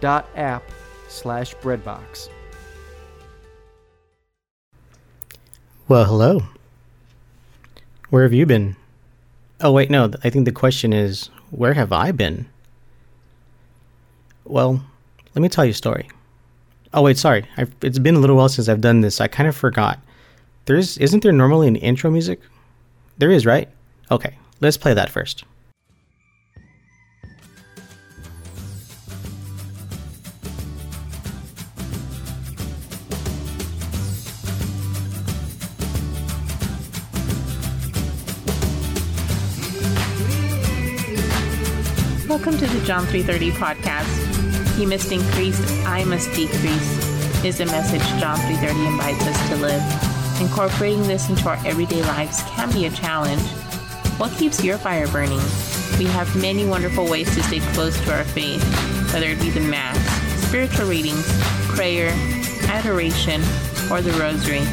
www.hallow.app slash breadbox. Well, hello. Where have you been? Oh, wait, no, I think the question is, where have I been? Well, let me tell you a story. Oh, wait, sorry. I've, it's been a little while since I've done this. I kind of forgot. There's, isn't there normally an intro music? There is, right? Okay, let's play that first. John 330 podcast. He must increase, I must decrease, is a message John 330 invites us to live. Incorporating this into our everyday lives can be a challenge. What keeps your fire burning? We have many wonderful ways to stay close to our faith, whether it be the Mass, spiritual readings, prayer, adoration, or the Rosary.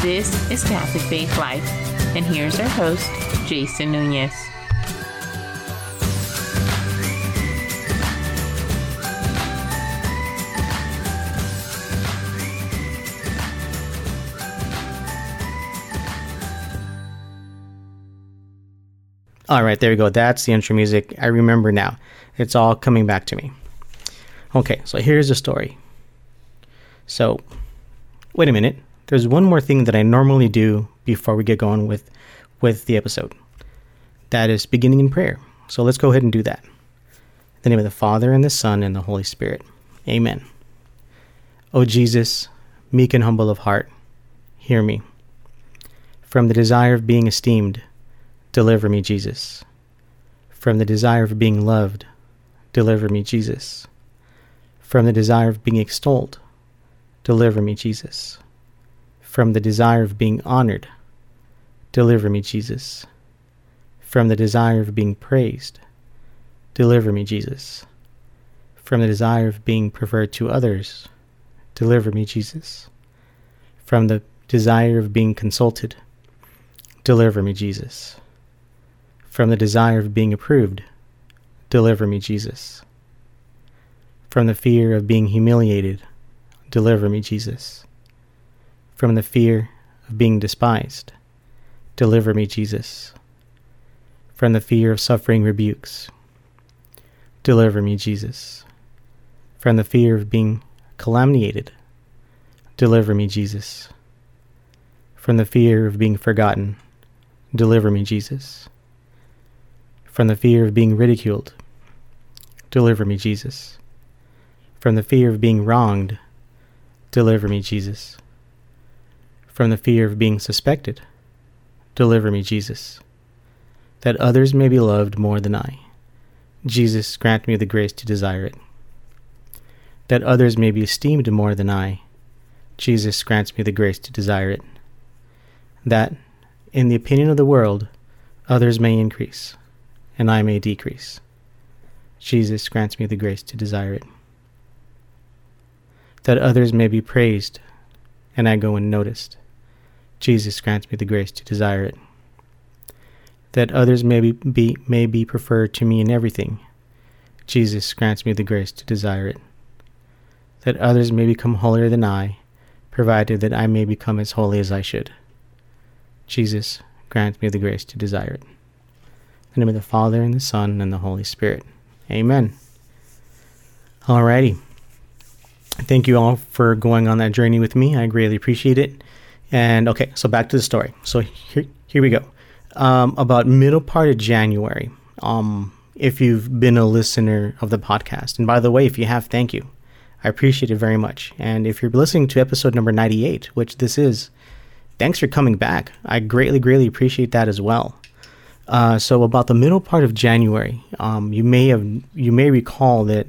This is Catholic Faith Life, and here's our host, Jason Nunez. All right, there we go. That's the intro music. I remember now. It's all coming back to me. Okay, so here's the story. So, wait a minute. There's one more thing that I normally do before we get going with with the episode. That is beginning in prayer. So let's go ahead and do that. In the name of the Father and the Son and the Holy Spirit. Amen. O Jesus, meek and humble of heart, hear me. From the desire of being esteemed, Deliver me, Jesus. From the desire of being loved, deliver me, Jesus. From the desire of being extolled, deliver me, Jesus. From the desire of being honored, deliver me, Jesus. From the desire of being praised, deliver me, Jesus. From the desire of being preferred to others, deliver me, Jesus. From the desire of being consulted, deliver me, Jesus from the desire of being approved, deliver me, Jesus. From the fear of being humiliated, deliver me, Jesus. From the fear of being despised, deliver me, Jesus. From the fear of suffering rebukes, deliver me, Jesus. From the fear of being calumniated, deliver me, Jesus. From the fear of being forgotten, deliver me, Jesus from the fear of being ridiculed. Deliver me, Jesus. From the fear of being wronged. Deliver me, Jesus. From the fear of being suspected. Deliver me, Jesus. That others may be loved more than I. Jesus, grant me the grace to desire it. That others may be esteemed more than I. Jesus grants me the grace to desire it. That, in the opinion of the world, others may increase and I may decrease. Jesus grants me the grace to desire it. that others may be praised, and I go unnoticed. Jesus grants me the grace to desire it. That others may be, be, may be preferred to me in everything. Jesus grants me the grace to desire it. That others may become holier than I, provided that I may become as holy as I should. Jesus grants me the grace to desire it. The name of the Father, and the Son, and the Holy Spirit. Amen. Alrighty. Thank you all for going on that journey with me. I greatly appreciate it. And okay, so back to the story. So here, here we go. Um, about middle part of January. Um, if you've been a listener of the podcast, and by the way, if you have, thank you. I appreciate it very much. And if you're listening to episode number 98, which this is, thanks for coming back. I greatly, greatly appreciate that as well. Uh, so about the middle part of January, um, you may have you may recall that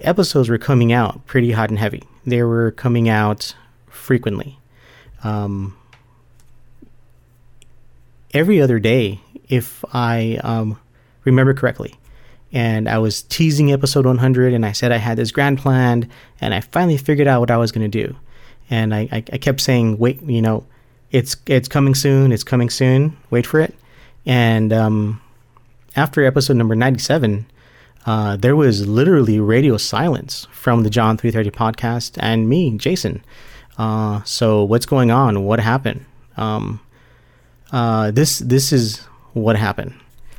episodes were coming out pretty hot and heavy. They were coming out frequently. Um, every other day, if I um, remember correctly. And I was teasing episode 100, and I said I had this grand plan, and I finally figured out what I was going to do. And I, I, I kept saying, wait, you know, it's it's coming soon, it's coming soon, wait for it. And um, after episode number 97, uh, there was literally radio silence from the John 330 podcast and me, Jason. Uh, so what's going on? What happened? Um, uh, this this is what happened.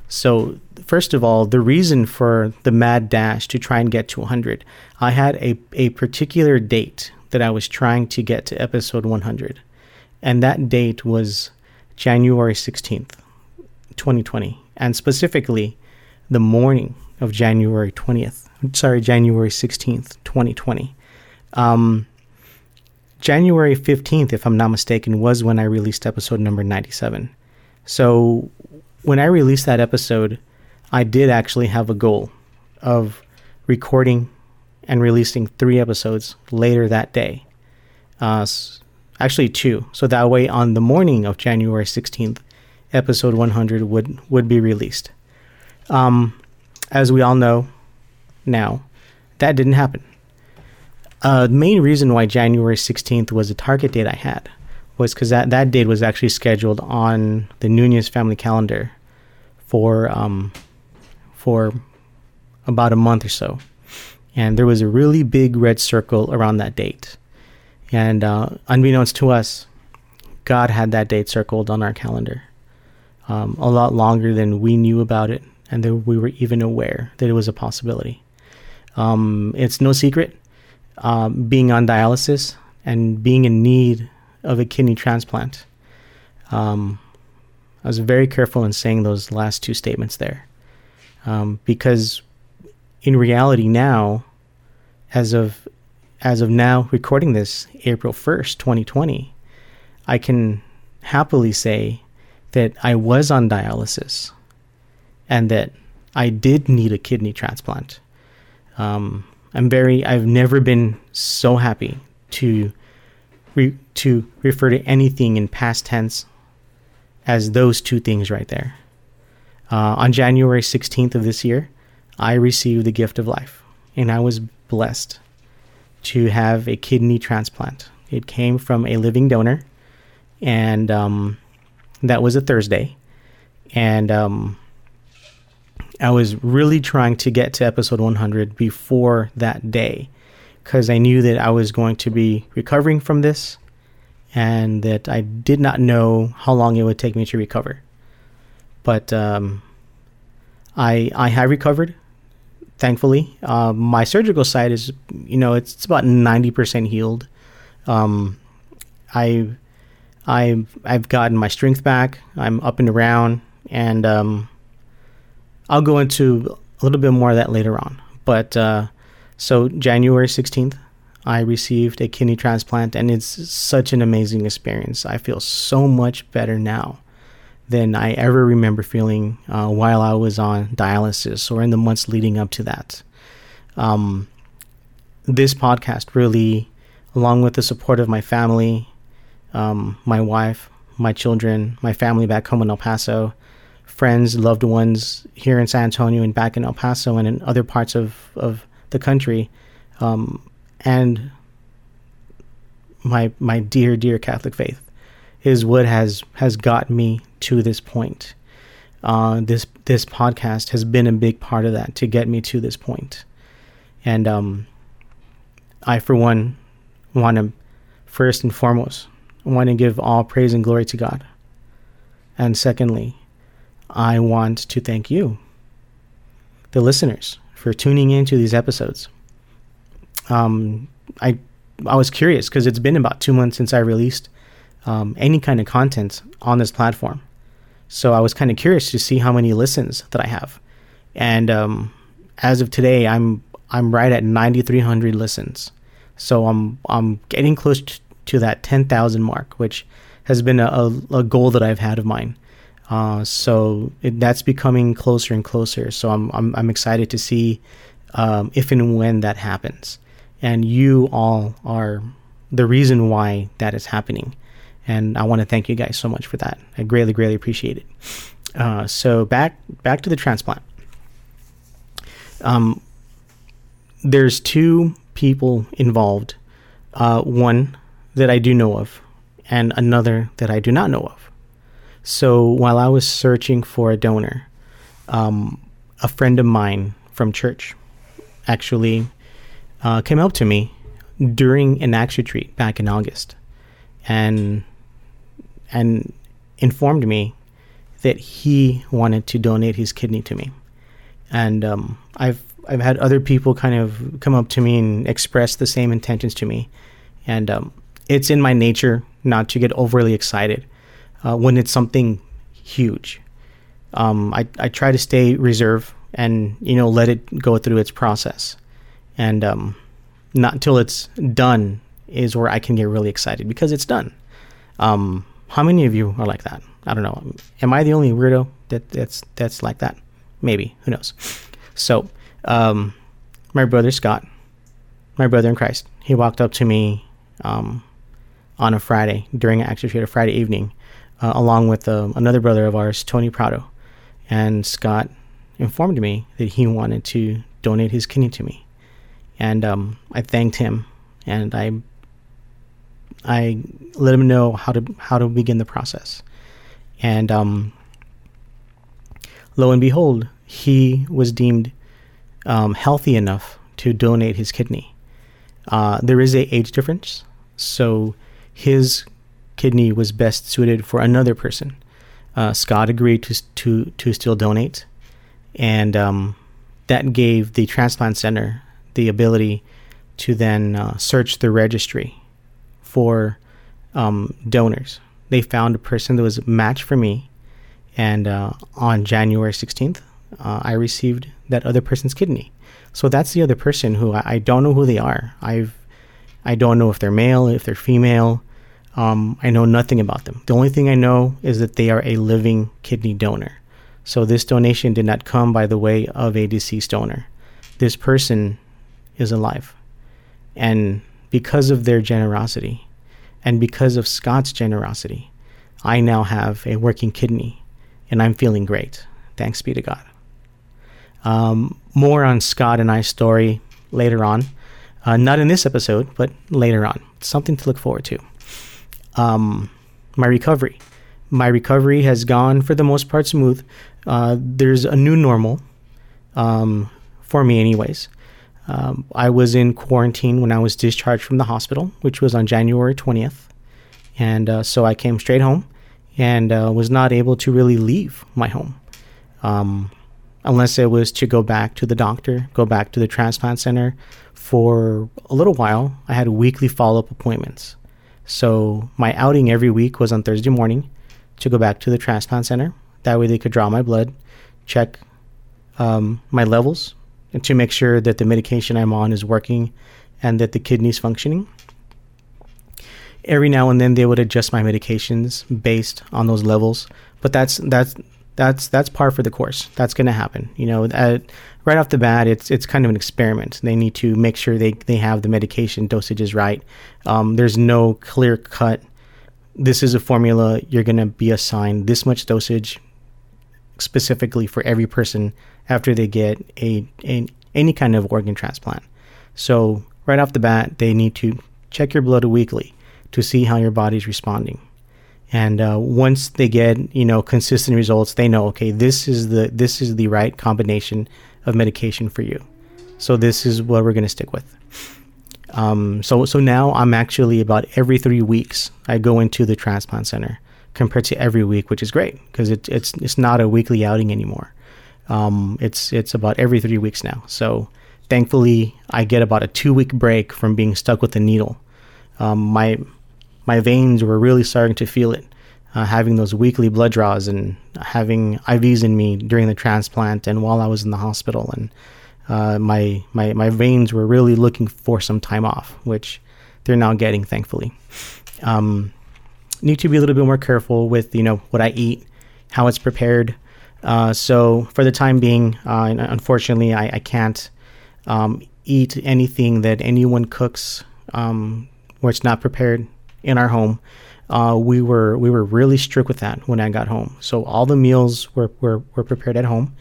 So first of all, the reason for the mad dash to try and get to 100, I had a a particular date that I was trying to get to episode 100, and that date was January 16th, 2020, and specifically the morning of January 20th. Sorry, January 16th, 2020. Um, January 15th, if I'm not mistaken, was when I released episode number 97. So when I released that episode, I did actually have a goal of recording and releasing three episodes later that day. Uh, actually, two. So that way, on the morning of January 16th, episode 100 would, would be released. Um, as we all know now, that didn't happen. Uh, the main reason why January 16th was a target date I had was because that, that date was actually scheduled on the Nunez family calendar for um, for about a month or so. And there was a really big red circle around that date. And uh, unbeknownst to us, God had that date circled on our calendar um, a lot longer than we knew about it and that we were even aware that it was a possibility. Um, it's no secret um, being on dialysis and being in need of a kidney transplant. Um, I was very careful in saying those last two statements there um, because in reality now, as of as of now recording this April 1st, 2020, I can happily say that I was on dialysis and that I did need a kidney transplant. Um, I'm very, I've never been so happy to re- to refer to anything in past tense as those two things right there. Uh, on January 16th of this year, I received the gift of life, and I was blessed to have a kidney transplant. It came from a living donor, and um, that was a Thursday. And um, I was really trying to get to episode 100 before that day because I knew that I was going to be recovering from this and that I did not know how long it would take me to recover. But um, I I have recovered, thankfully. Uh, my surgical side is, you know, it's, it's about 90% healed. Um, I I I've gotten my strength back. I'm up and around, and um, I'll go into a little bit more of that later on. But uh, so January 16th, I received a kidney transplant, and it's such an amazing experience. I feel so much better now than I ever remember feeling uh, while I was on dialysis or in the months leading up to that. Um, this podcast really, along with the support of my family, um, my wife, my children, my family back home in El Paso, friends, loved ones here in San Antonio and back in El Paso and in other parts of, of the country, um, and my my dear dear Catholic faith is what has has got me to this point. Uh, this this podcast has been a big part of that to get me to this point, and um, I for one want to first and foremost want to give all praise and glory to God, and secondly, I want to thank you, the listeners, for tuning into these episodes. Um, I I was curious because it's been about two months since I released um, any kind of content on this platform. So I was kind of curious to see how many listens that I have, and um, as of today, I'm I'm right at 9,300 listens. So I'm I'm getting close to that 10,000 mark, which has been a, a, goal that I've had of mine. Uh, so it, that's becoming closer and closer. So I'm I'm, I'm excited to see um, if and when that happens. And you all are the reason why that is happening and I want to thank you guys so much for that. I greatly, greatly appreciate it. Uh, so back back to the transplant. Um, there's two people involved. Uh, one that I do know of, and another that I do not know of. So while I was searching for a donor, um, a friend of mine from church actually uh, came up to me during an ACTS retreat back in August, and and informed me that he wanted to donate his kidney to me. And um, I've I've had other people kind of come up to me and express the same intentions to me, and um, it's in my nature not to get overly excited uh, when it's something huge. Um, I I try to stay reserved and you know let it go through its process, and um, not until it's done is where I can get really excited because it's done. Um, how many of you are like that? I don't know. Am I the only weirdo that that's that's like that? Maybe. Who knows? So, um, my brother Scott, my brother in Christ, he walked up to me um, on a Friday during actually a Friday evening, uh, along with uh, another brother of ours, Tony Prado, and Scott informed me that he wanted to donate his kidney to me, and um, I thanked him, and I I let him know how to how to begin the process, and um, lo and behold, he was deemed um, healthy enough to donate his kidney. Uh, there is a age difference, so his kidney was best suited for another person. Uh, Scott agreed to to to still donate, and um, that gave the transplant center the ability to then uh, search the registry for um, donors. They found a person that was a match for me, and uh, on January 16th, uh, I received that other person's kidney. So that's the other person who I, I, don't know who they are. I've I don't know if they're male, if they're female. Um, I know nothing about them. The only thing I know is that they are a living kidney donor. So this donation did not come by the way of a deceased donor. This person is alive. And because of their generosity, and because of Scott's generosity, I now have a working kidney and I'm feeling great. Thanks be to God. Um, more on Scott and I's story later on. Uh, not in this episode, but later on. something to look forward to. Um, my recovery. My recovery has gone, for the most part, smooth. Uh, there's a new normal, um, for me, anyways. Um, I was in quarantine when I was discharged from the hospital, which was on January 20th. And uh, so I came straight home and uh, was not able to really leave my home um, unless it was to go back to the doctor, go back to the transplant center. For a little while, I had weekly follow up appointments. So my outing every week was on Thursday morning to go back to the transplant center. That way they could draw my blood, check um, my levels, and to make sure that the medication I'm on is working and that the kidney's functioning. Every now and then they would adjust my medications based on those levels, but that's that's that's that's par for the course. That's going to happen. You know, at, right off the bat, it's it's kind of an experiment. They need to make sure they they have the medication dosages right. Um, there's no clear cut. This is a formula. You're going to be assigned this much dosage specifically for every person after they get a, a any kind of organ transplant. So right off the bat, they need to check your blood weekly to see how your body's responding. And uh, once they get you know consistent results, they know okay this is the this is the right combination of medication for you. So this is what we're going to stick with. Um, so so now I'm actually about every three weeks I go into the transplant center compared to every week, which is great because it, it's it's not a weekly outing anymore. Um, it's it's about every three weeks now. So thankfully, I get about a two week break from being stuck with the needle. Um, my my veins were really starting to feel it, uh, having those weekly blood draws and having IVs in me during the transplant and while I was in the hospital. And uh, my, my, my veins were really looking for some time off, which they're now getting, thankfully. Um, need to be a little bit more careful with, you know, what I eat, how it's prepared. Uh, so for the time being, uh, unfortunately, I, I can't um, eat anything that anyone cooks um, where it's not prepared in our home. Uh, we were we were really strict with that when I got home. So all the meals were, were, were prepared at home,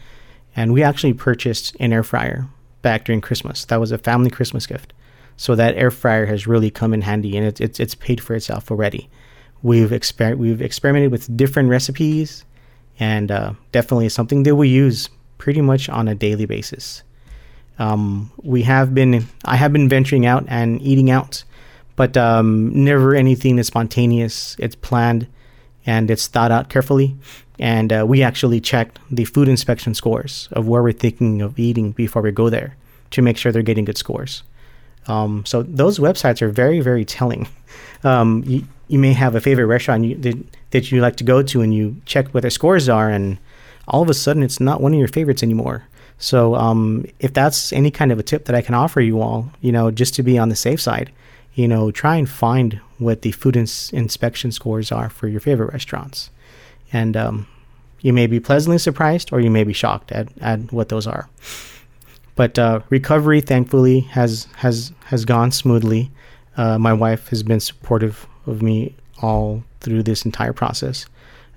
and we actually purchased an air fryer back during Christmas. That was a family Christmas gift. So that air fryer has really come in handy, and it's it's, it's paid for itself already. We've exper- we've experimented with different recipes, and uh, definitely something that we use pretty much on a daily basis. Um, we have been I have been venturing out and eating out but um, never anything is spontaneous. It's planned and it's thought out carefully. And uh, we actually checked the food inspection scores of where we're thinking of eating before we go there to make sure they're getting good scores. Um, so those websites are very, very telling. Um, you, you may have a favorite restaurant you, that, that you like to go to and you check what their scores are, and all of a sudden it's not one of your favorites anymore. So um, if that's any kind of a tip that I can offer you all, you know, just to be on the safe side, you know, try and find what the food ins- inspection scores are for your favorite restaurants. And um, you may be pleasantly surprised or you may be shocked at, at what those are. But uh, recovery, thankfully, has, has, has gone smoothly. Uh, my wife has been supportive of me all through this entire process.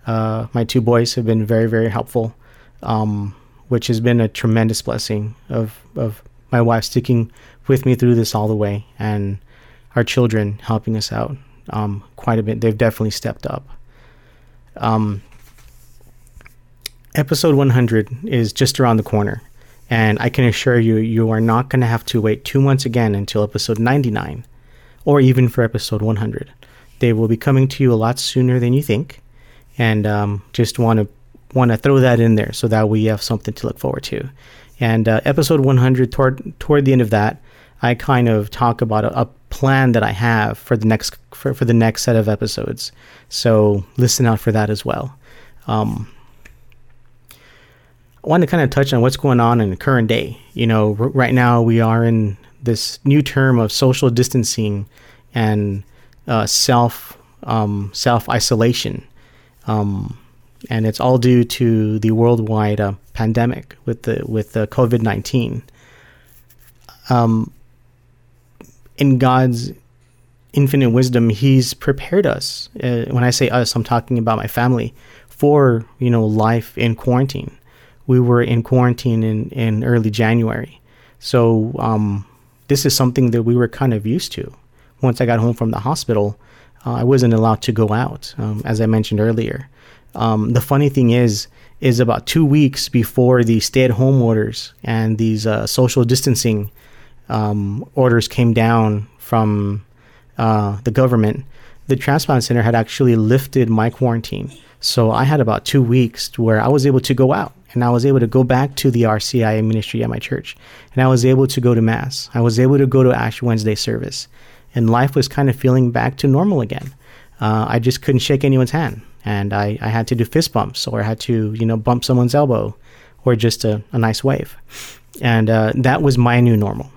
Uh, my two boys have been very, very helpful, um, which has been a tremendous blessing of, of my wife sticking with me through this all the way. And our children helping us out um, quite a bit. They've definitely stepped up. Um, episode 100 is just around the corner, and I can assure you, you are not going to have to wait two months again until episode 99, or even for episode 100. They will be coming to you a lot sooner than you think, and um, just want to want to throw that in there so that we have something to look forward to. And uh, episode 100, toward toward the end of that, I kind of talk about a, a plan that I have for the next for, for the next set of episodes. So listen out for that as well. Um, I want to kind of touch on what's going on in the current day. You know, r- right now we are in this new term of social distancing and uh, self um, self isolation, um, and it's all due to the worldwide uh, pandemic with the with the COVID nineteen. Um, in God's infinite wisdom, He's prepared us. Uh, when I say us, I'm talking about my family for you know life in quarantine. We were in quarantine in in early January, so um, this is something that we were kind of used to. Once I got home from the hospital, uh, I wasn't allowed to go out, um, as I mentioned earlier. Um, the funny thing is, is about two weeks before the stay-at-home orders and these uh, social distancing um, orders came down from uh, the government, the transplant center had actually lifted my quarantine. So I had about two weeks where I was able to go out and I was able to go back to the RCIA ministry at my church and I was able to go to Mass. I was able to go to Ash Wednesday service and life was kind of feeling back to normal again. Uh, I just couldn't shake anyone's hand and I, I had to do fist bumps or I had to, you know, bump someone's elbow or just a, a nice wave. And uh, that was my new normal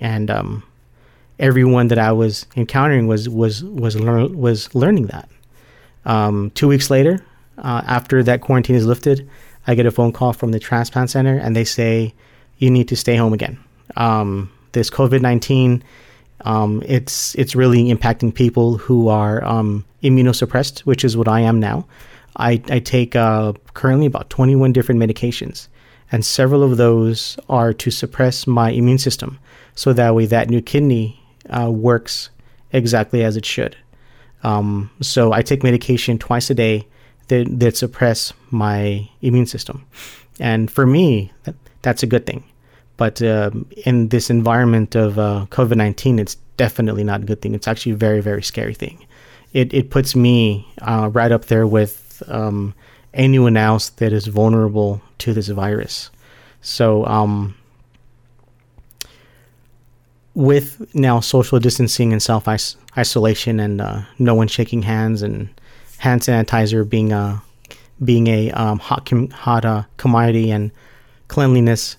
and um, everyone that I was encountering was was was lear- was learning that. Um, two weeks later, uh, after that quarantine is lifted, I get a phone call from the transplant center, and they say you need to stay home again. Um, this COVID nineteen, um, it's it's really impacting people who are um, immunosuppressed, which is what I am now. I, I take uh, currently about 21 different medications, and several of those are to suppress my immune system so that way that new kidney uh, works exactly as it should. Um, so I take medication twice a day that, that suppress my immune system. And for me, that, that's a good thing. But uh, in this environment of uh, COVID 19, it's definitely not a good thing. It's actually a very, very scary thing. It, it puts me uh, right up there with um, anyone else that is vulnerable to this virus. So, um, with now social distancing and self isolation and uh, no one shaking hands and hand sanitizer being a being a um, hot com- hot uh, commodity and cleanliness,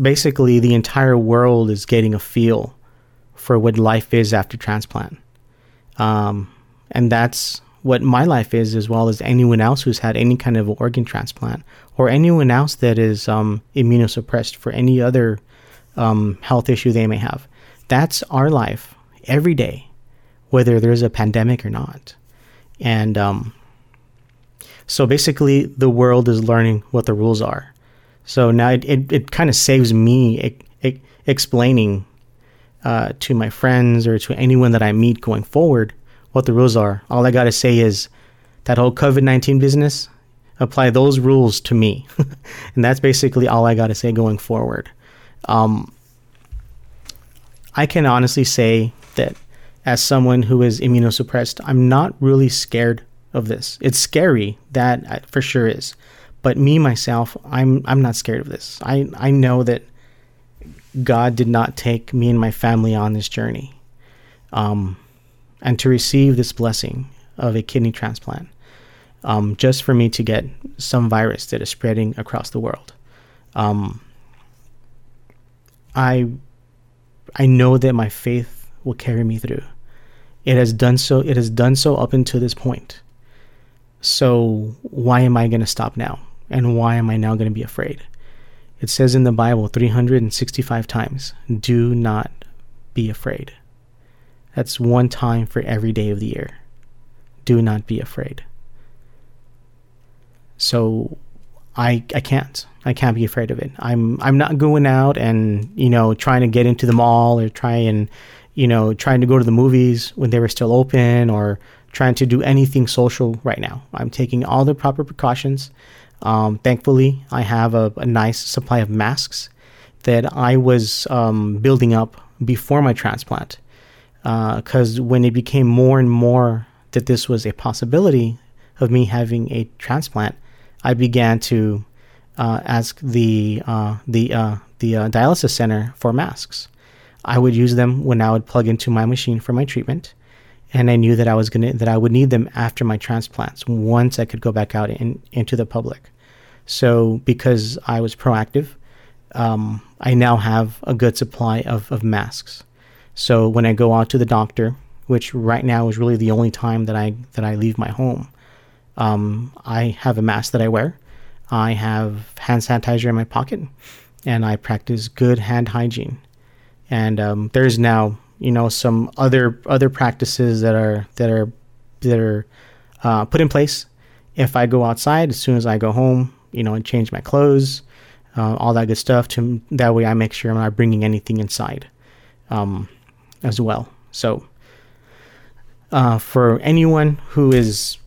basically the entire world is getting a feel for what life is after transplant, um, and that's what my life is as well as anyone else who's had any kind of organ transplant or anyone else that is um, immunosuppressed for any other um, health issue they may have. That's our life every day, whether there's a pandemic or not. And um, so basically, the world is learning what the rules are. So now it, it, it kind of saves me explaining uh, to my friends or to anyone that I meet going forward what the rules are. All I got to say is that whole COVID 19 business, apply those rules to me. and that's basically all I got to say going forward. Um, I can honestly say that as someone who is immunosuppressed, I'm not really scared of this. It's scary, that uh, for sure is. But me myself, I'm I'm not scared of this. I I know that God did not take me and my family on this journey. Um, and to receive this blessing of a kidney transplant, um, just for me to get some virus that is spreading across the world. Um, I I know that my faith will carry me through. It has done so. It has done so up until this point. So why am I going to stop now? And why am I now going to be afraid? It says in the Bible 365 times, "Do not be afraid." That's one time for every day of the year. Do not be afraid. So I I can't. I can't be afraid of it. I'm I'm not going out and you know trying to get into the mall or try and you know trying to go to the movies when they were still open or trying to do anything social right now. I'm taking all the proper precautions. Um, thankfully, I have a, a, nice supply of masks that I was um, building up before my transplant. Because uh, when it became more and more that this was a possibility of me having a transplant, I began to uh, ask the uh, the uh, the uh, dialysis center for masks. I would use them when I would plug into my machine for my treatment, and I knew that I was gonna that I would need them after my transplants once I could go back out in, into the public. So because I was proactive, um, I now have a good supply of, of masks. So when I go out to the doctor, which right now is really the only time that I that I leave my home, um, I have a mask that I wear. I have hand sanitizer in my pocket, and I practice good hand hygiene. And um, there's now, you know, some other other practices that are that are that are uh, put in place. If I go outside, as soon as I go home, you know, and change my clothes, uh, all that good stuff. To that way, I make sure I'm not bringing anything inside, um, as well. So, uh, for anyone who is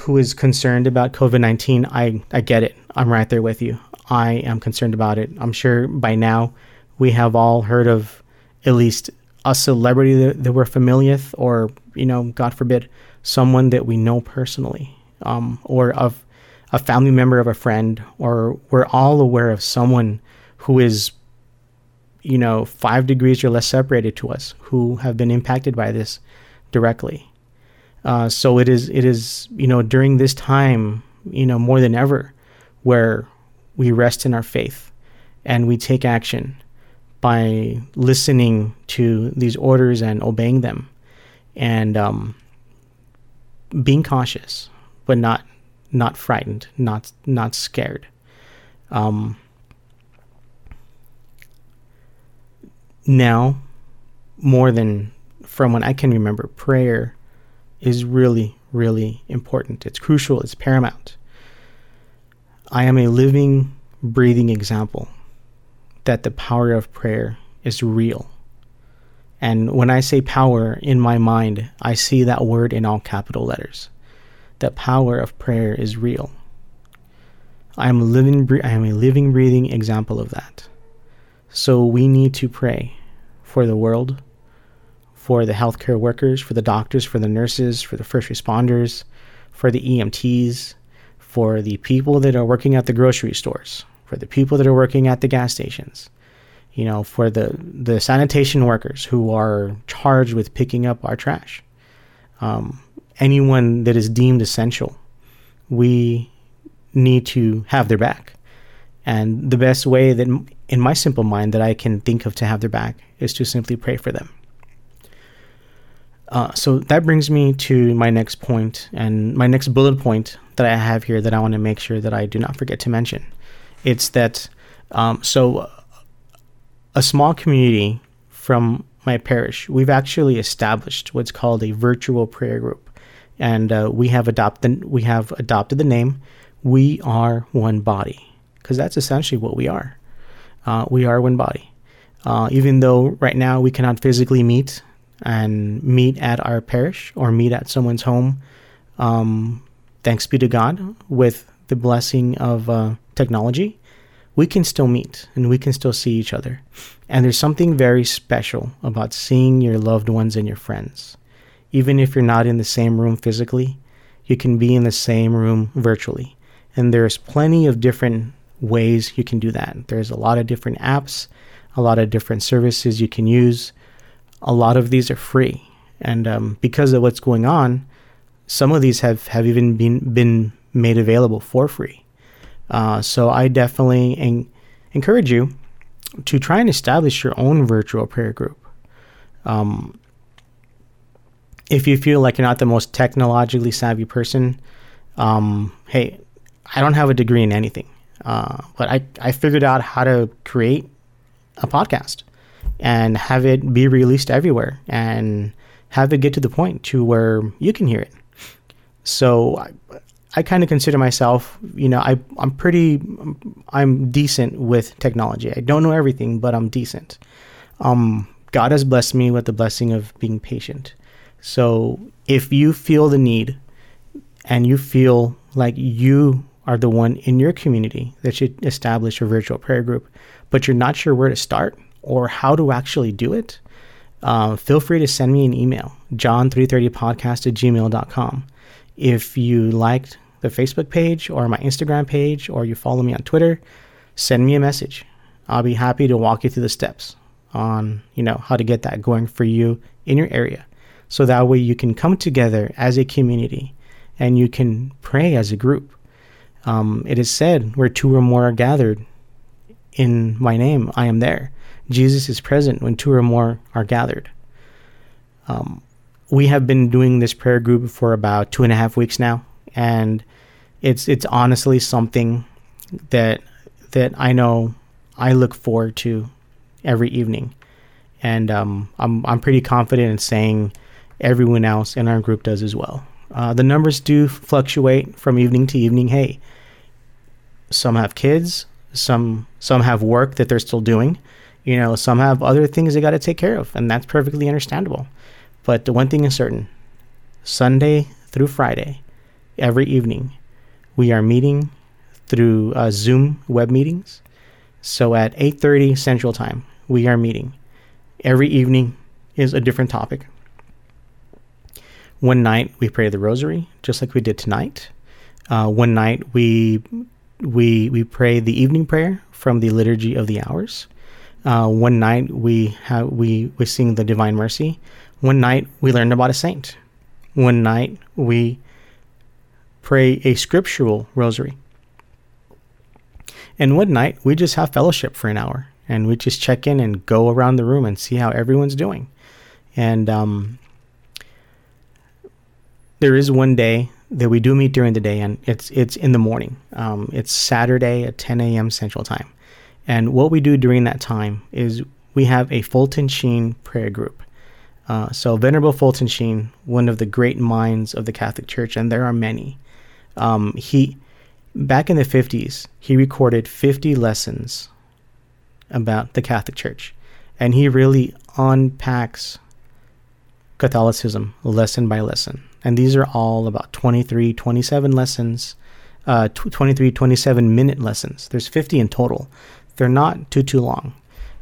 who is concerned about COVID 19, I, I get it. I'm right there with you. I am concerned about it. I'm sure by now we have all heard of at least a celebrity that, that we're familiar with, or, you know, God forbid, someone that we know personally, um, or of a family member of a friend, or we're all aware of someone who is, you know, five degrees or less separated to us who have been impacted by this directly. Uh, so it is it is you know during this time you know more than ever where we rest in our faith and we take action by listening to these orders and obeying them and um, being cautious but not not frightened not not scared. Um, now more than from when I can remember prayer is really, really important. It's crucial, it's paramount. I am a living, breathing example that the power of prayer is real And when I say power in my mind, I see that word in all capital letters. The power of prayer is real. I am a living, I am a living, breathing example of that. So we need to pray for the world, for the healthcare workers, for the doctors, for the nurses, for the first responders, for the EMTs, for the people that are working at the grocery stores, for the people that are working at the gas stations, you know, for the, the sanitation workers who are charged with picking up our trash. Um, anyone that is deemed essential, we need to have their back. And the best way that, in my simple mind, that I can think of to have their back is to simply pray for them. Uh, so that brings me to my next point and my next bullet point that I have here that I want to make sure that I do not forget to mention. It's that um, so a small community from my parish, we've actually established what's called a virtual prayer group, and uh, we have adopted we have adopted the name "We Are One Body" because that's essentially what we are. Uh, we are one body. Uh, even though right now we cannot physically meet and meet at our parish or meet at someone's home, um, thanks be to God, with the blessing of uh, technology, we can still meet and we can still see each other. And there's something very special about seeing your loved ones and your friends. Even if you're not in the same room physically, you can be in the same room virtually. And there's plenty of different ways you can do that. There's a lot of different apps, a lot of different services you can use. A lot of these are free. And um, because of what's going on, some of these have, have even been, been made available for free. Uh, so I definitely en- encourage you to try and establish your own virtual prayer group. Um, if you feel like you're not the most technologically savvy person, um, hey, I don't have a degree in anything, uh, but I, I figured out how to create a podcast and have it be released everywhere and have it get to the point to where you can hear it. So I, I kind of consider myself, you know, I, I'm pretty, I'm decent with technology. I don't know everything, but I'm decent. Um, God has blessed me with the blessing of being patient. So if you feel the need and you feel like you are the one in your community that should establish a virtual prayer group, but you're not sure where to start or how to actually do it, uh, feel free to send me an email, john330podcast at gmail.com. If you liked the Facebook page or my Instagram page or you follow me on Twitter, send me a message. I'll be happy to walk you through the steps on, you know, how to get that going for you in your area. So that way you can come together as a community and you can pray as a group. Um, it is said, where two or more are gathered in my name, I am there. Jesus is present when two or more are gathered. Um, we have been doing this prayer group for about two and a half weeks now, and it's it's honestly something that that I know I look forward to every evening, and um, I'm I'm pretty confident in saying everyone else in our group does as well. Uh, the numbers do fluctuate from evening to evening. Hey, some have kids, some some have work that they're still doing you know, some have other things they got to take care of, and that's perfectly understandable. But the one thing is certain Sunday through Friday, every evening, we are meeting through uh, Zoom web meetings. So at 8:30 Central Time, we are meeting. Every evening is a different topic. One night we pray the Rosary, just like we did tonight. Uh, one night we we we pray the evening prayer from the Liturgy of the Hours. Uh, one night we have we we sing the Divine Mercy. One night we learn about a saint. One night we pray a scriptural rosary. And one night we just have fellowship for an hour and we just check in and go around the room and see how everyone's doing. And um, there is one day that we do meet during the day, and it's it's in the morning. Um, it's Saturday at 10 a.m. Central Time. And what we do during that time is we have a Fulton Sheen prayer group. Uh, so, Venerable Fulton Sheen, one of the great minds of the Catholic Church, and there are many, um, he, back in the 50s, he recorded 50 lessons about the Catholic Church. And he really unpacks Catholicism lesson by lesson. And these are all about 23, 27 lessons, uh, 23, 27 minute lessons. There's 50 in total. They're not too, too long.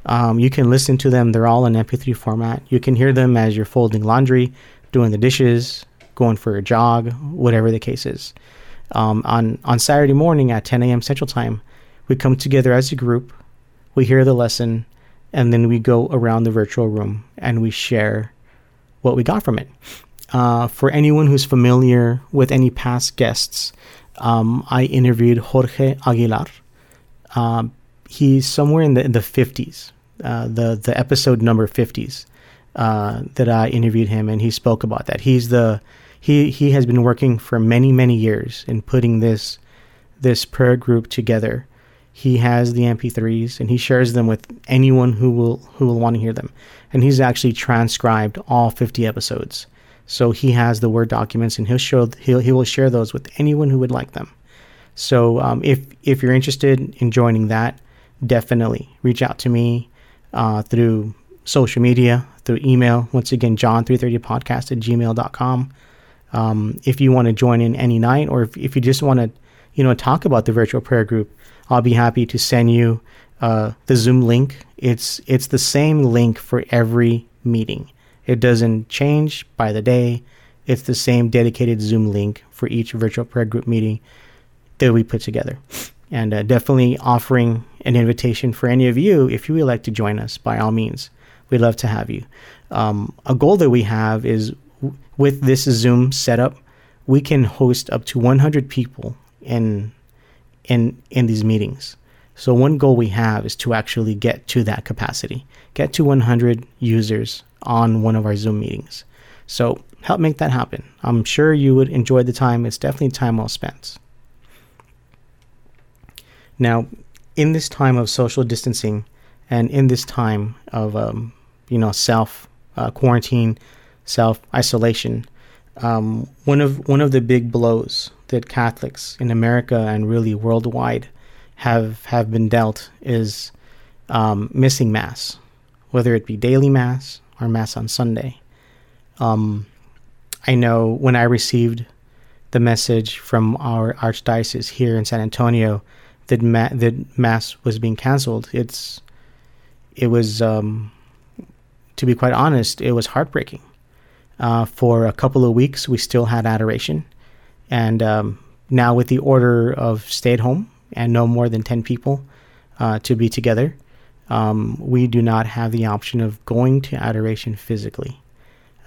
Um, you can listen to them. They're all in MP3 format. You can hear them as you're folding laundry, doing the dishes, going for a jog, whatever the case is. Um, on on Saturday morning at 10 a.m. Central Time, we come together as a group. We hear the lesson, and then we go around the virtual room and we share what we got from it. Uh, for anyone who's familiar with any past guests, um, I interviewed Jorge Aguilar. Uh, he's somewhere in the in the 50s, uh, the the episode number 50s uh, that I interviewed him, and he spoke about that. He's the he he has been working for many many years in putting this this prayer group together. He has the MP3s and he shares them with anyone who will who will want to hear them. And he's actually transcribed all 50 episodes. So he has the word documents and he'll show he'll he will share those with anyone who would like them. So um, if if you're interested in joining that, definitely reach out to me uh, through social media, through email. Once again, john330podcast at gmail.com. Um, if you want to join in any night, or if, if you just want to, you know, talk about the virtual prayer group, I'll be happy to send you uh, the Zoom link. It's it's the same link for every meeting. It doesn't change by the day. It's the same dedicated Zoom link for each virtual prayer group meeting that we put together. And uh, definitely offering an invitation for any of you if you would like to join us. By all means, we'd love to have you. Um, a goal that we have is with this Zoom setup, we can host up to 100 people in in in these meetings. So one goal we have is to actually get to that capacity, get to 100 users on one of our Zoom meetings. So help make that happen. I'm sure you would enjoy the time. It's definitely time well spent. Now, in this time of social distancing and in this time of um, you know self uh, quarantine self isolation. Um, one of one of the big blows that Catholics in America and really worldwide have have been dealt is um, missing mass, whether it be daily mass or mass on Sunday. Um, I know when I received the message from our archdiocese here in San Antonio that ma- that mass was being canceled, it's it was um, to be quite honest, it was heartbreaking uh, for a couple of weeks, we still had adoration. And um, now, with the order of stay at home and no more than 10 people uh, to be together, um, we do not have the option of going to adoration physically.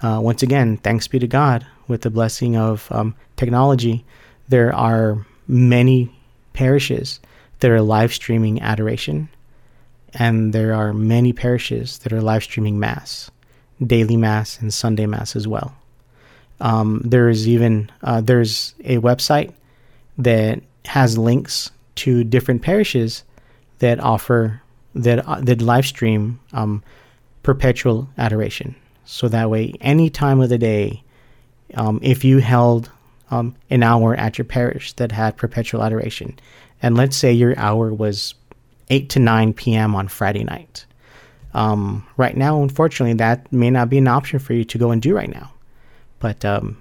Uh, once again, thanks be to God, with the blessing of um, technology, there are many parishes that are live streaming adoration, and there are many parishes that are live streaming Mass daily mass and Sunday mass as well. Um, there's even uh, there's a website that has links to different parishes that offer that uh, that live stream um, perpetual adoration. So that way, any time of the day, um, if you held um, an hour at your parish that had perpetual adoration, and let's say your hour was 8 to 9 p.m. on Friday night, um, right now, unfortunately, that may not be an option for you to go and do right now. But um,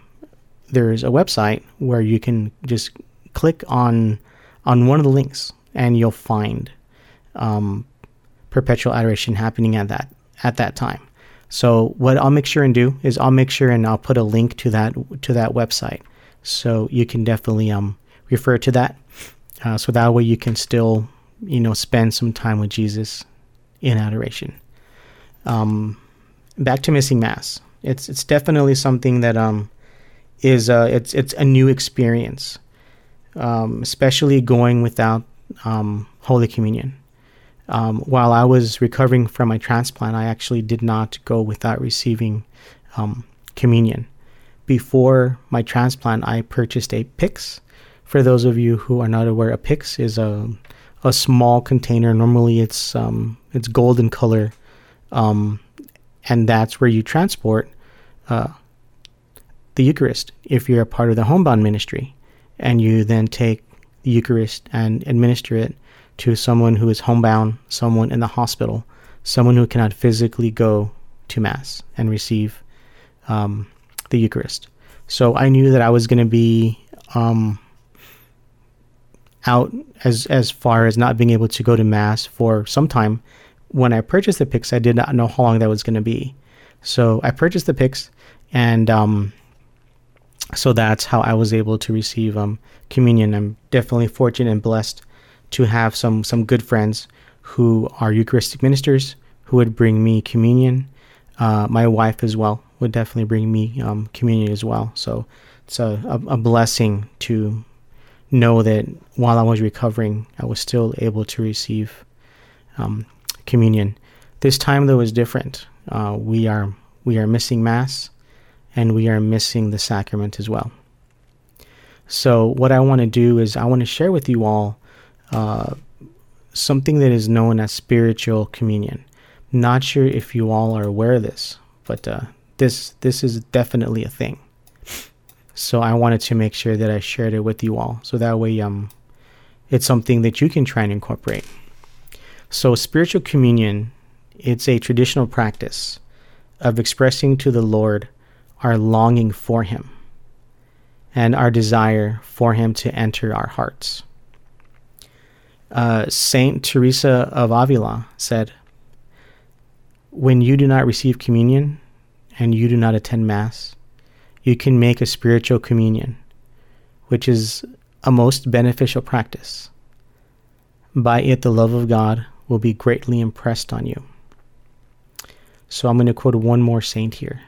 there's a website where you can just click on on one of the links, and you'll find um, perpetual adoration happening at that at that time. So what I'll make sure and do is I'll make sure and I'll put a link to that to that website, so you can definitely um, refer to that. Uh, so that way you can still you know spend some time with Jesus in adoration. Um, back to missing mass. It's it's definitely something that um is uh it's it's a new experience, um, especially going without um, Holy Communion. Um, while I was recovering from my transplant, I actually did not go without receiving um, communion. Before my transplant, I purchased a pyx. For those of you who are not aware, a pyx is a a small container. Normally, it's um, it's golden color um, and that's where you transport uh, the Eucharist if you're a part of the homebound ministry. And you then take the Eucharist and administer it to someone who is homebound, someone in the hospital, someone who cannot physically go to Mass and receive um, the Eucharist. So I knew that I was going to be um, out as as far as not being able to go to Mass for some time. When I purchased the pyx, I did not know how long that was going to be. So I purchased the pyx, and um, so that's how I was able to receive um, communion. I'm definitely fortunate and blessed to have some some good friends who are Eucharistic ministers who would bring me communion. Uh, my wife as well would definitely bring me um, communion as well. So it's a, a, a, blessing to know that while I was recovering, I was still able to receive um, communion. This time though is different. Uh, we are we are missing mass, and we are missing the sacrament as well. So what I want to do is I want to share with you all uh, something that is known as spiritual communion. Not sure if you all are aware of this, but uh, this this is definitely a thing. So I wanted to make sure that I shared it with you all, so that way um, it's something that you can try and incorporate. So spiritual communion, it's a traditional practice of expressing to the Lord our longing for Him and our desire for Him to enter our hearts. Uh, Saint Teresa of Avila said, When you do not receive communion and you do not attend Mass, you can make a spiritual communion, which is a most beneficial practice. By it, the love of God will be greatly impressed on you. So I'm going to quote one more saint here.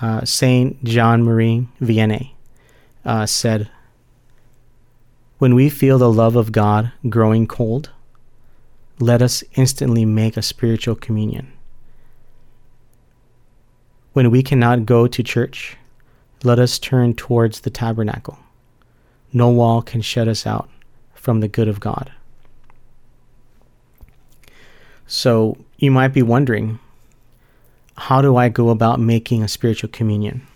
Uh, saint Jean Marie Vianney uh, said, when we feel the love of God growing cold, let us instantly make a spiritual communion. When we cannot go to church, let us turn towards the tabernacle. No wall can shut us out from the good of God. So you might be wondering, how do I go about making a spiritual communion?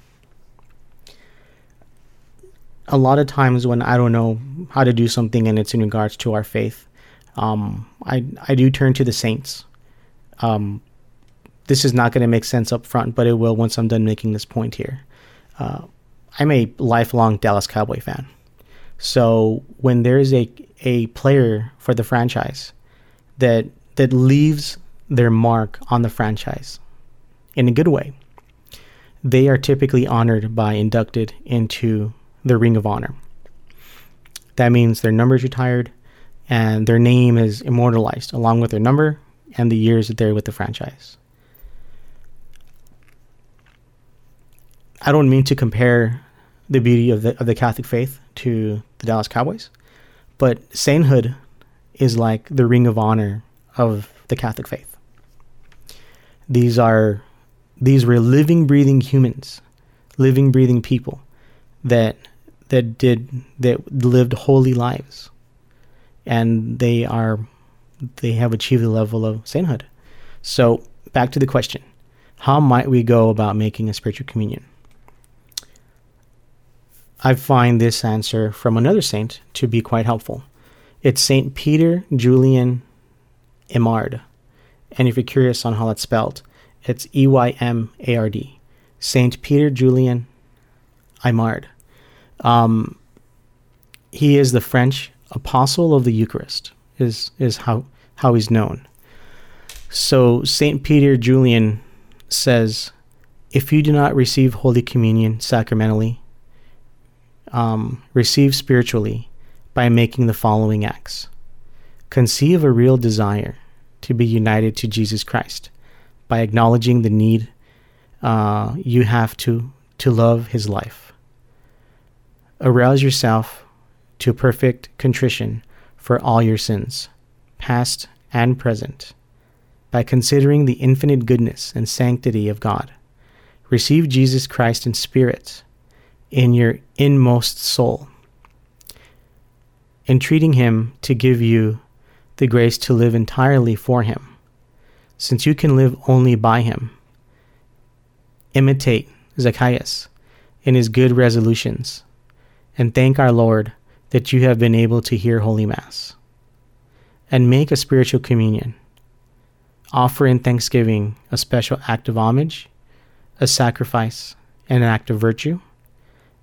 a lot of times when I don't know how to do something and it's in regards to our faith, um, I I do turn to the saints. Um, this is not going to make sense up front, but it will once I'm done making this point here. Uh, I'm a lifelong Dallas Cowboy fan, so when there is a a player for the franchise that that leaves their mark on the franchise in a good way, they are typically honored by inducted into the Ring of Honor. That means their number is retired and their name is immortalized along with their number and the years that they're with the franchise. I don't mean to compare the beauty of the of the Catholic faith to the Dallas Cowboys, but sainthood is like the ring of honor of the Catholic faith. These are these were living breathing humans, living breathing people that that did that lived holy lives, and they are they have achieved the level of sainthood. So back to the question: How might we go about making a spiritual communion? I find this answer from another saint to be quite helpful. It's Saint Peter Julian Eymard, and if you're curious on how it's spelled, it's E Y M A R D. Saint Peter Julian Eymard. Um, he is the French apostle of the Eucharist, is, is how, how he's known. So St. Peter Julian says, if you do not receive Holy Communion sacramentally, um, receive spiritually by making the following acts. Conceive a real desire to be united to Jesus Christ by acknowledging the need uh, you have to, to love his life Arouse yourself to perfect contrition for all your sins, past and present, by considering the infinite goodness and sanctity of God. Receive Jesus Christ in spirit in your inmost soul, entreating Him to give you the grace to live entirely for Him, since you can live only by Him. Imitate Zacchaeus in his good resolutions and thank our Lord that you have been able to hear Holy Mass and make a spiritual communion. offer in thanksgiving a special act of homage, a sacrifice, and an act of virtue,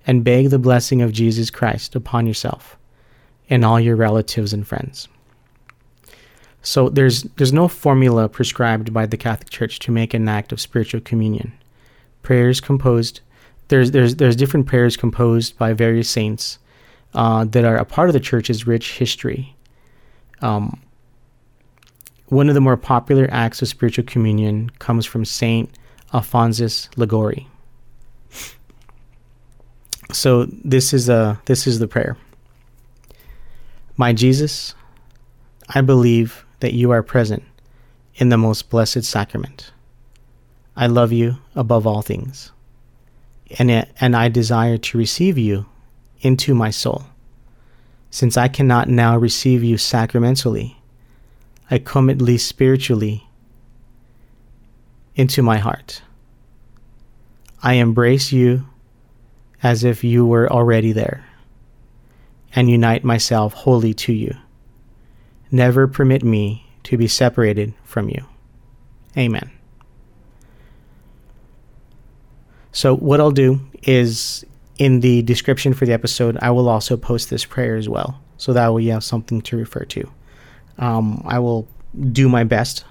and beg the blessing of Jesus Christ upon yourself and all your relatives and friends. So there's there's no formula prescribed by the Catholic Church to make an act of spiritual communion. Prayers composed there's there's there's different prayers composed by various saints uh, that are a part of the church's rich history. Um, one of the more popular acts of spiritual communion comes from Saint Alphonsus Liguori. So this is a this is the prayer. My Jesus, I believe that you are present in the most blessed sacrament. I love you above all things, and, and I desire to receive you into my soul. Since I cannot now receive you sacramentally, I come at least spiritually into my heart. I embrace you as if you were already there, and unite myself wholly to you. Never permit me to be separated from you. Amen. So, what I'll do is in the description for the episode, I will also post this prayer as well. So that way you have something to refer to. Um, I will do my best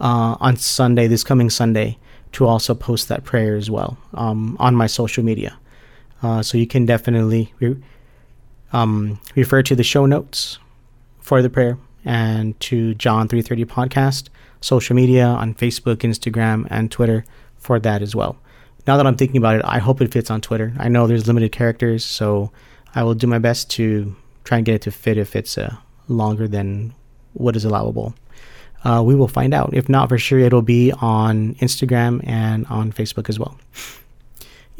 uh, on Sunday, this coming Sunday, to also post that prayer as well um, on my social media. Uh, so you can definitely re- um, refer to the show notes for the prayer and to John 330 podcast, social media on Facebook, Instagram, and Twitter for that as well. Now that I'm thinking about it, I hope it fits on Twitter. I know there's limited characters, so I will do my best to try and get it to fit if it's uh, longer than what is allowable. Uh, we will find out. If not, for sure, it'll be on Instagram and on Facebook as well.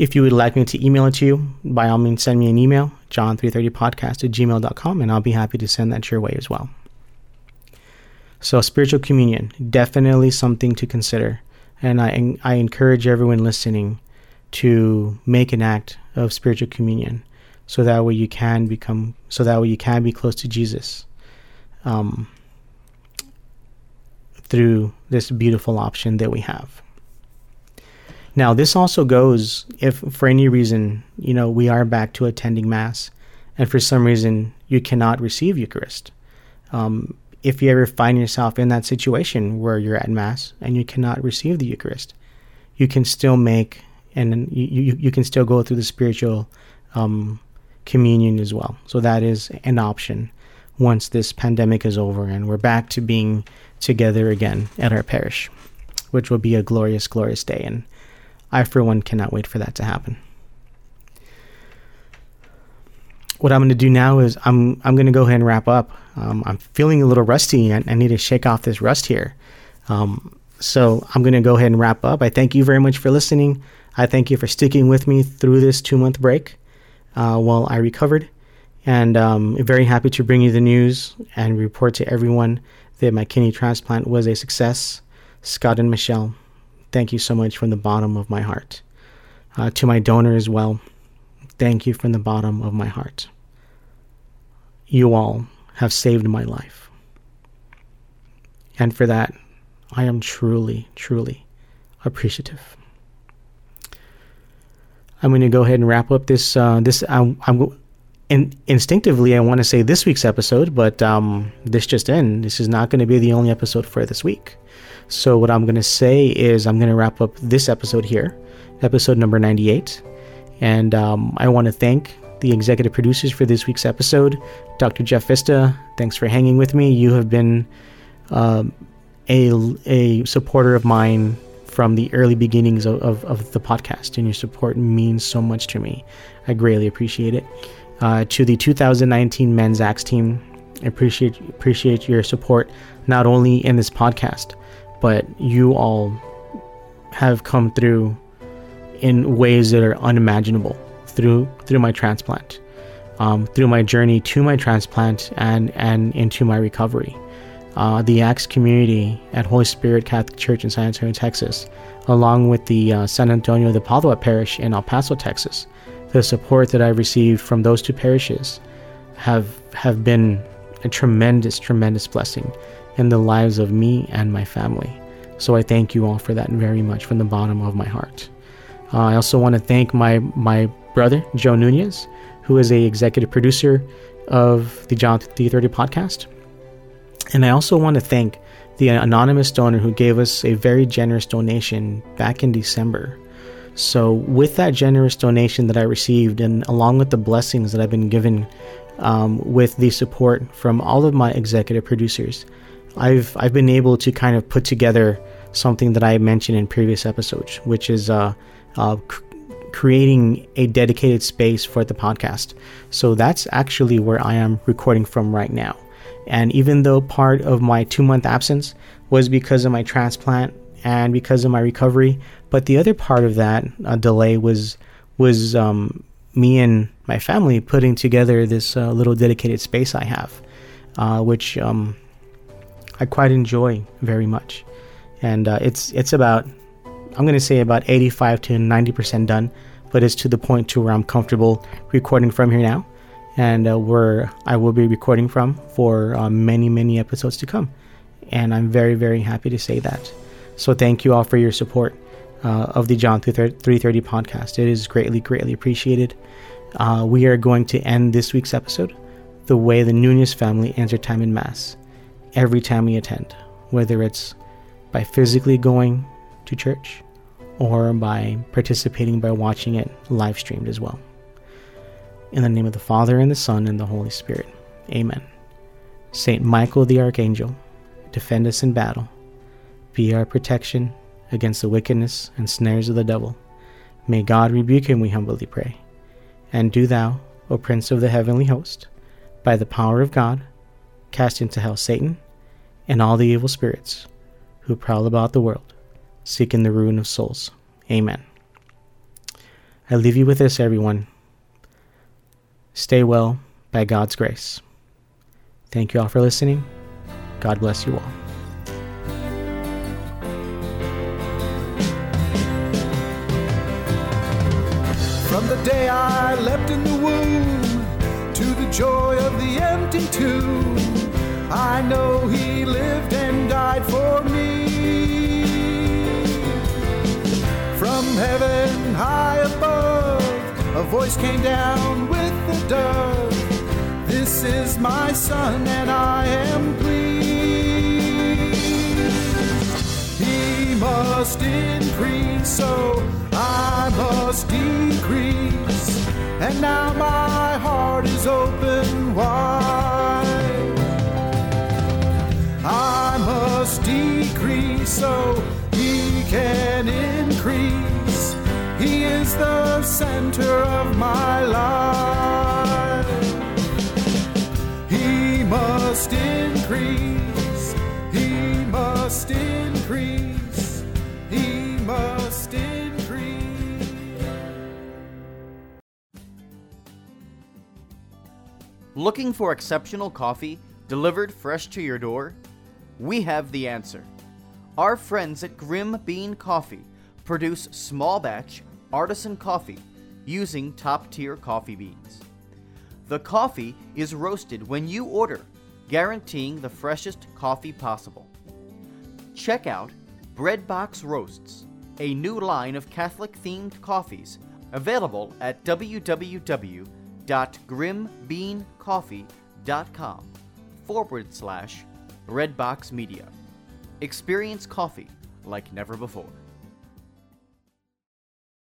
If you would like me to email it to you, by all means, send me an email, john330podcast at gmail.com, and I'll be happy to send that your way as well. So, spiritual communion, definitely something to consider. And I, I encourage everyone listening to make an act of spiritual communion so that way you can become, so that way you can be close to Jesus um, through this beautiful option that we have. Now, this also goes if for any reason, you know, we are back to attending Mass, and for some reason you cannot receive Eucharist. Um, if you ever find yourself in that situation where you're at Mass and you cannot receive the Eucharist, you can still make and you, you, you can still go through the spiritual um, communion as well. So that is an option once this pandemic is over and we're back to being together again at our parish, which will be a glorious, glorious day. And I, for one, cannot wait for that to happen. What I'm going to do now is I'm I'm going to go ahead and wrap up. Um, I'm feeling a little rusty and I need to shake off this rust here. Um, so I'm going to go ahead and wrap up. I thank you very much for listening. I thank you for sticking with me through this two month break uh, while I recovered. And um, very happy to bring you the news and report to everyone that my kidney transplant was a success. Scott and Michelle, thank you so much from the bottom of my heart. Uh, to my donor as well, thank you from the bottom of my heart. You all have saved my life. And for that, I am truly, truly appreciative. I'm going to go ahead and wrap up this. Uh, this I'm, I'm in, instinctively I want to say this week's episode, but um, this just in. This is not going to be the only episode for this week. So what I'm going to say is I'm going to wrap up this episode here, episode number 98, and um, I want to thank the executive producers for this week's episode, Dr. Jeff Vista. Thanks for hanging with me. You have been uh, a a supporter of mine from the early beginnings of, of, of, the podcast, and your support means so much to me. I greatly appreciate it. Uh, to the 2019 Men's ACTS team, I appreciate appreciate your support not only in this podcast, but you all have come through in ways that are unimaginable through through my transplant, um, through my journey to my transplant and and into my recovery uh, the ACTS community at Holy Spirit Catholic Church in San Antonio, Texas, along with the uh, San Antonio de Padua Parish in El Paso, Texas. The support that I've received from those two parishes have have been a tremendous, tremendous blessing, in the lives of me and my family. So I thank you all for that very much from the bottom of my heart. Uh, I also want to thank my my brother Joe Nunez, who is a executive producer of the John 330 podcast. And I also want to thank the anonymous donor who gave us a very generous donation back in December. So, with that generous donation that I received, and along with the blessings that I've been given um, with the support from all of my executive producers, I've I've been able to kind of put together something that I mentioned in previous episodes, which is uh, uh, c- creating a dedicated space for the podcast. So that's actually where I am recording from right now. And even though part of my two month absence was because of my transplant and because of my recovery, but the other part of that uh, delay was was um, me and my family putting together this uh, little dedicated space I have, uh, which um, I quite enjoy very much. And uh, it's it's about I'm going to say about 85 to 90% done, but it's to the point to where I'm comfortable recording from here now and uh, where I will be recording from for uh, many, many episodes to come. And I'm very, very happy to say that. So thank you all for your support uh, of the John 330 podcast. It is greatly, greatly appreciated. Uh, we are going to end this week's episode the way the Nunez family ends their time in Mass every time we attend, whether it's by physically going to church or by participating by watching it live streamed as well. In the name of the Father, and the Son, and the Holy Spirit. Amen. Saint Michael the Archangel, defend us in battle. Be our protection against the wickedness and snares of the devil. May God rebuke him, we humbly pray. And do thou, O Prince of the heavenly host, by the power of God, cast into hell Satan and all the evil spirits who prowl about the world, seeking the ruin of souls. Amen. I leave you with this, everyone. Stay well by God's grace. Thank you all for listening. God bless you all. From the day I leapt in the womb to the joy of the empty tomb, I know He lived and died for me. From heaven high above, a voice came down with the dove. This is my son, and I am pleased. He must increase, so I must decrease. And now my heart is open wide. I must decrease so he can increase. He is the center of my life. He must increase. He must increase. He must increase. Looking for exceptional coffee delivered fresh to your door? We have the answer. Our friends at Grim Bean Coffee produce small batch artisan coffee using top tier coffee beans. The coffee is roasted when you order, guaranteeing the freshest coffee possible. Check out Breadbox Roasts, a new line of Catholic themed coffees available at www.grimbeancoffee.com forward slash Breadbox Media. Experience coffee like never before.